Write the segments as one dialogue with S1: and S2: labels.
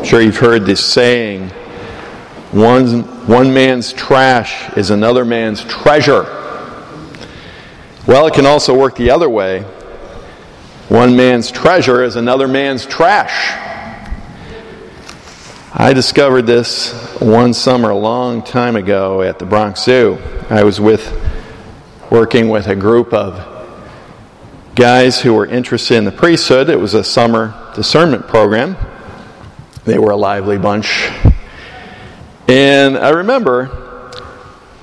S1: I'm sure you've heard this saying one, one man's trash is another man's treasure. Well, it can also work the other way. One man's treasure is another man's trash. I discovered this one summer a long time ago at the Bronx Zoo. I was with working with a group of guys who were interested in the priesthood. It was a summer discernment program. They were a lively bunch. And I remember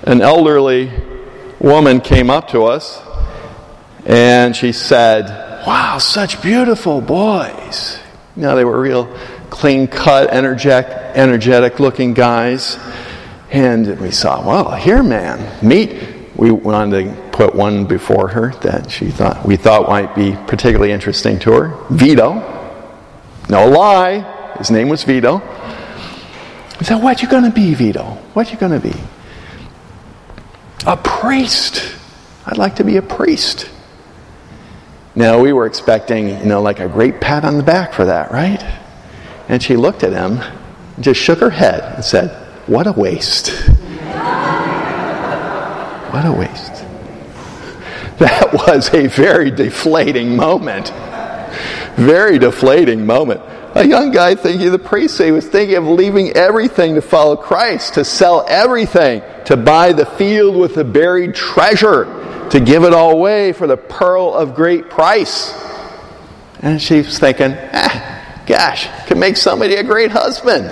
S1: an elderly woman came up to us and she said, Wow, such beautiful boys. Know, they were real clean cut, energetic, energetic looking guys. And we saw, well, here, man, meet. We wanted to put one before her that she thought we thought might be particularly interesting to her. Vito. No lie. His name was Vito. He said, What are you gonna be, Vito? What are you gonna be? A priest. I'd like to be a priest. Now we were expecting, you know, like a great pat on the back for that, right? And she looked at him, just shook her head, and said, What a waste. what a waste. That was a very deflating moment. Very deflating moment. A young guy thinking the priest, he was thinking of leaving everything to follow Christ, to sell everything, to buy the field with the buried treasure, to give it all away for the pearl of great price. And she's thinking, ah, Gosh, could make somebody a great husband.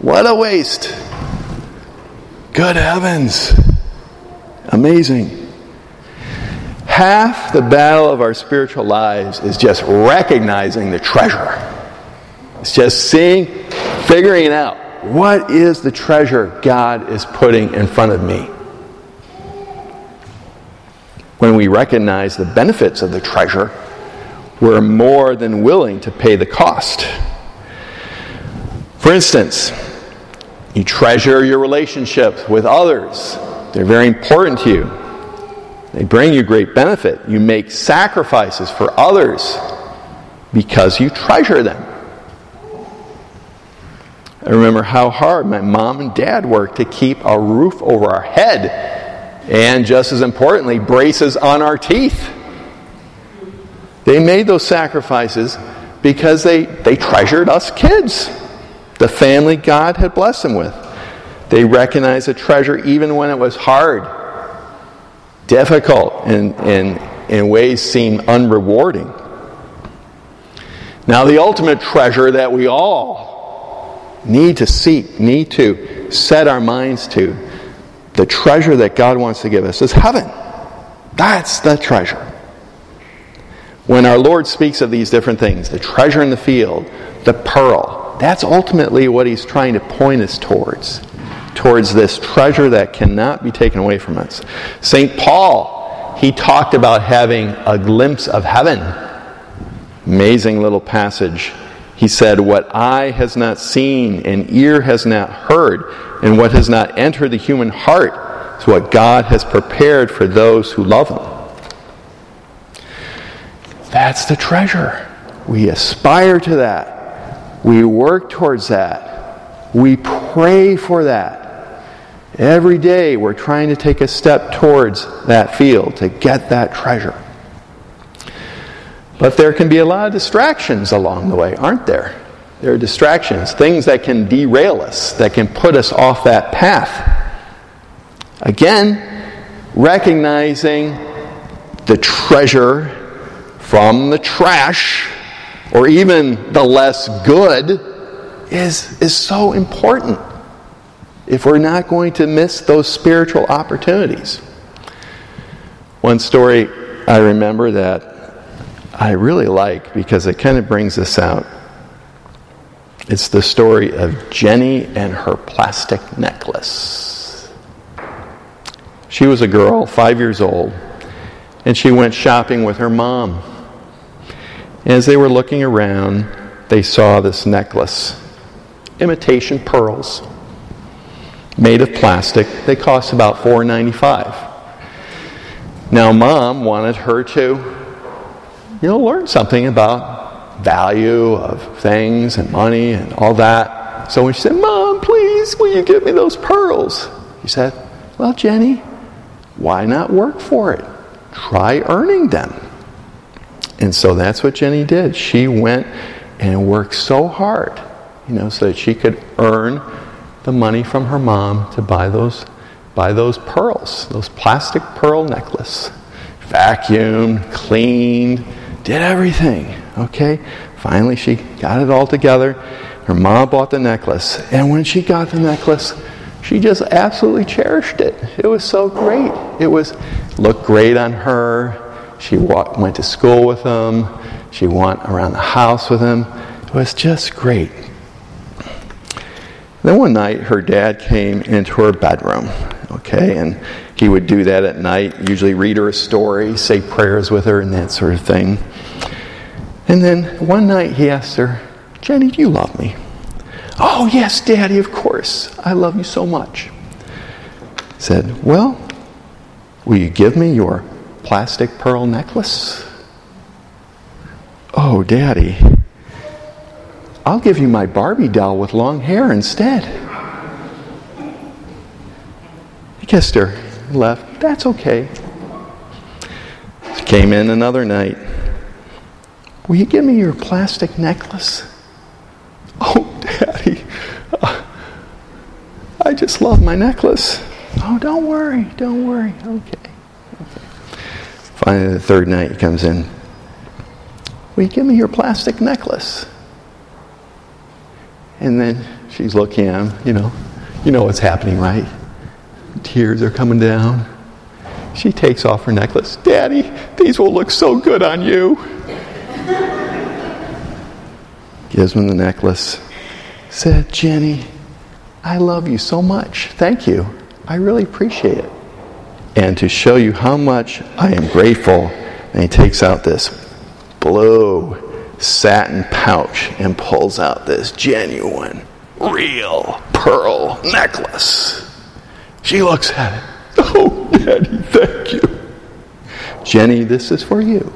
S1: What a waste. Good heavens. Amazing. Half the battle of our spiritual lives is just recognizing the treasure. It's just seeing, figuring out what is the treasure God is putting in front of me. When we recognize the benefits of the treasure, we're more than willing to pay the cost. For instance, you treasure your relationships with others, they're very important to you. They bring you great benefit. You make sacrifices for others because you treasure them. I remember how hard my mom and dad worked to keep a roof over our head and, just as importantly, braces on our teeth. They made those sacrifices because they, they treasured us kids, the family God had blessed them with. They recognized the treasure even when it was hard, difficult, and in, in ways seem unrewarding. Now, the ultimate treasure that we all need to seek, need to set our minds to, the treasure that God wants to give us is heaven. That's the treasure. When our Lord speaks of these different things, the treasure in the field, the pearl, that's ultimately what he's trying to point us towards. Towards this treasure that cannot be taken away from us. St. Paul, he talked about having a glimpse of heaven. Amazing little passage. He said, What eye has not seen, and ear has not heard, and what has not entered the human heart is what God has prepared for those who love him. That's the treasure. We aspire to that. We work towards that. We pray for that. Every day we're trying to take a step towards that field to get that treasure. But there can be a lot of distractions along the way, aren't there? There are distractions, things that can derail us, that can put us off that path. Again, recognizing the treasure from the trash or even the less good is, is so important if we're not going to miss those spiritual opportunities. One story I remember that I really like because it kind of brings this out. It's the story of Jenny and her plastic necklace. She was a girl, five years old, and she went shopping with her mom. As they were looking around, they saw this necklace, imitation pearls, made of plastic. They cost about $4.95. Now, mom wanted her to, you know, learn something about value of things and money and all that. So when she said, Mom, please, will you give me those pearls? He said, Well, Jenny, why not work for it? Try earning them. And so that's what Jenny did. She went and worked so hard, you know, so that she could earn the money from her mom to buy those buy those pearls, those plastic pearl necklace. Vacuumed, cleaned, did everything. Okay? Finally she got it all together. Her mom bought the necklace. And when she got the necklace, she just absolutely cherished it. It was so great. It was looked great on her. She walked, went to school with him. She went around the house with him. It was just great. Then one night, her dad came into her bedroom, okay, and he would do that at night, usually read her a story, say prayers with her, and that sort of thing. And then one night he asked her, Jenny, do you love me? Oh, yes, Daddy, of course. I love you so much. Said, Well, will you give me your plastic pearl necklace? Oh, Daddy, I'll give you my Barbie doll with long hair instead. He kissed her, left. That's okay. She came in another night. Will you give me your plastic necklace? Oh, Daddy, I just love my necklace. Oh, don't worry, don't worry. Okay. okay. Finally, the third night, he comes in. Will you give me your plastic necklace? And then she's looking at him, you know, you know what's happening, right? Tears are coming down. She takes off her necklace. Daddy, these will look so good on you. Gives him the necklace. Said, Jenny, I love you so much. Thank you. I really appreciate it. And to show you how much I am grateful, and he takes out this blue satin pouch and pulls out this genuine, real pearl necklace. She looks at it. Oh, Daddy, thank you. Jenny, this is for you.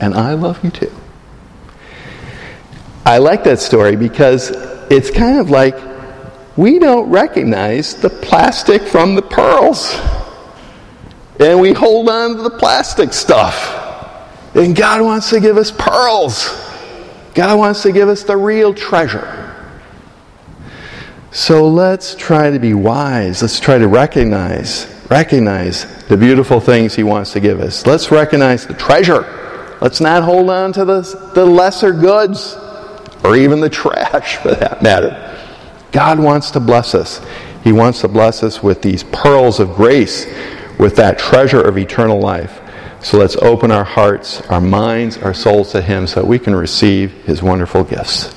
S1: And I love you too. I like that story because it's kind of like we don't recognize the plastic from the pearls. And we hold on to the plastic stuff. And God wants to give us pearls. God wants to give us the real treasure. So let's try to be wise. Let's try to recognize recognize the beautiful things he wants to give us. Let's recognize the treasure. Let's not hold on to the, the lesser goods or even the trash for that matter. God wants to bless us. He wants to bless us with these pearls of grace, with that treasure of eternal life. So let's open our hearts, our minds, our souls to Him so that we can receive His wonderful gifts.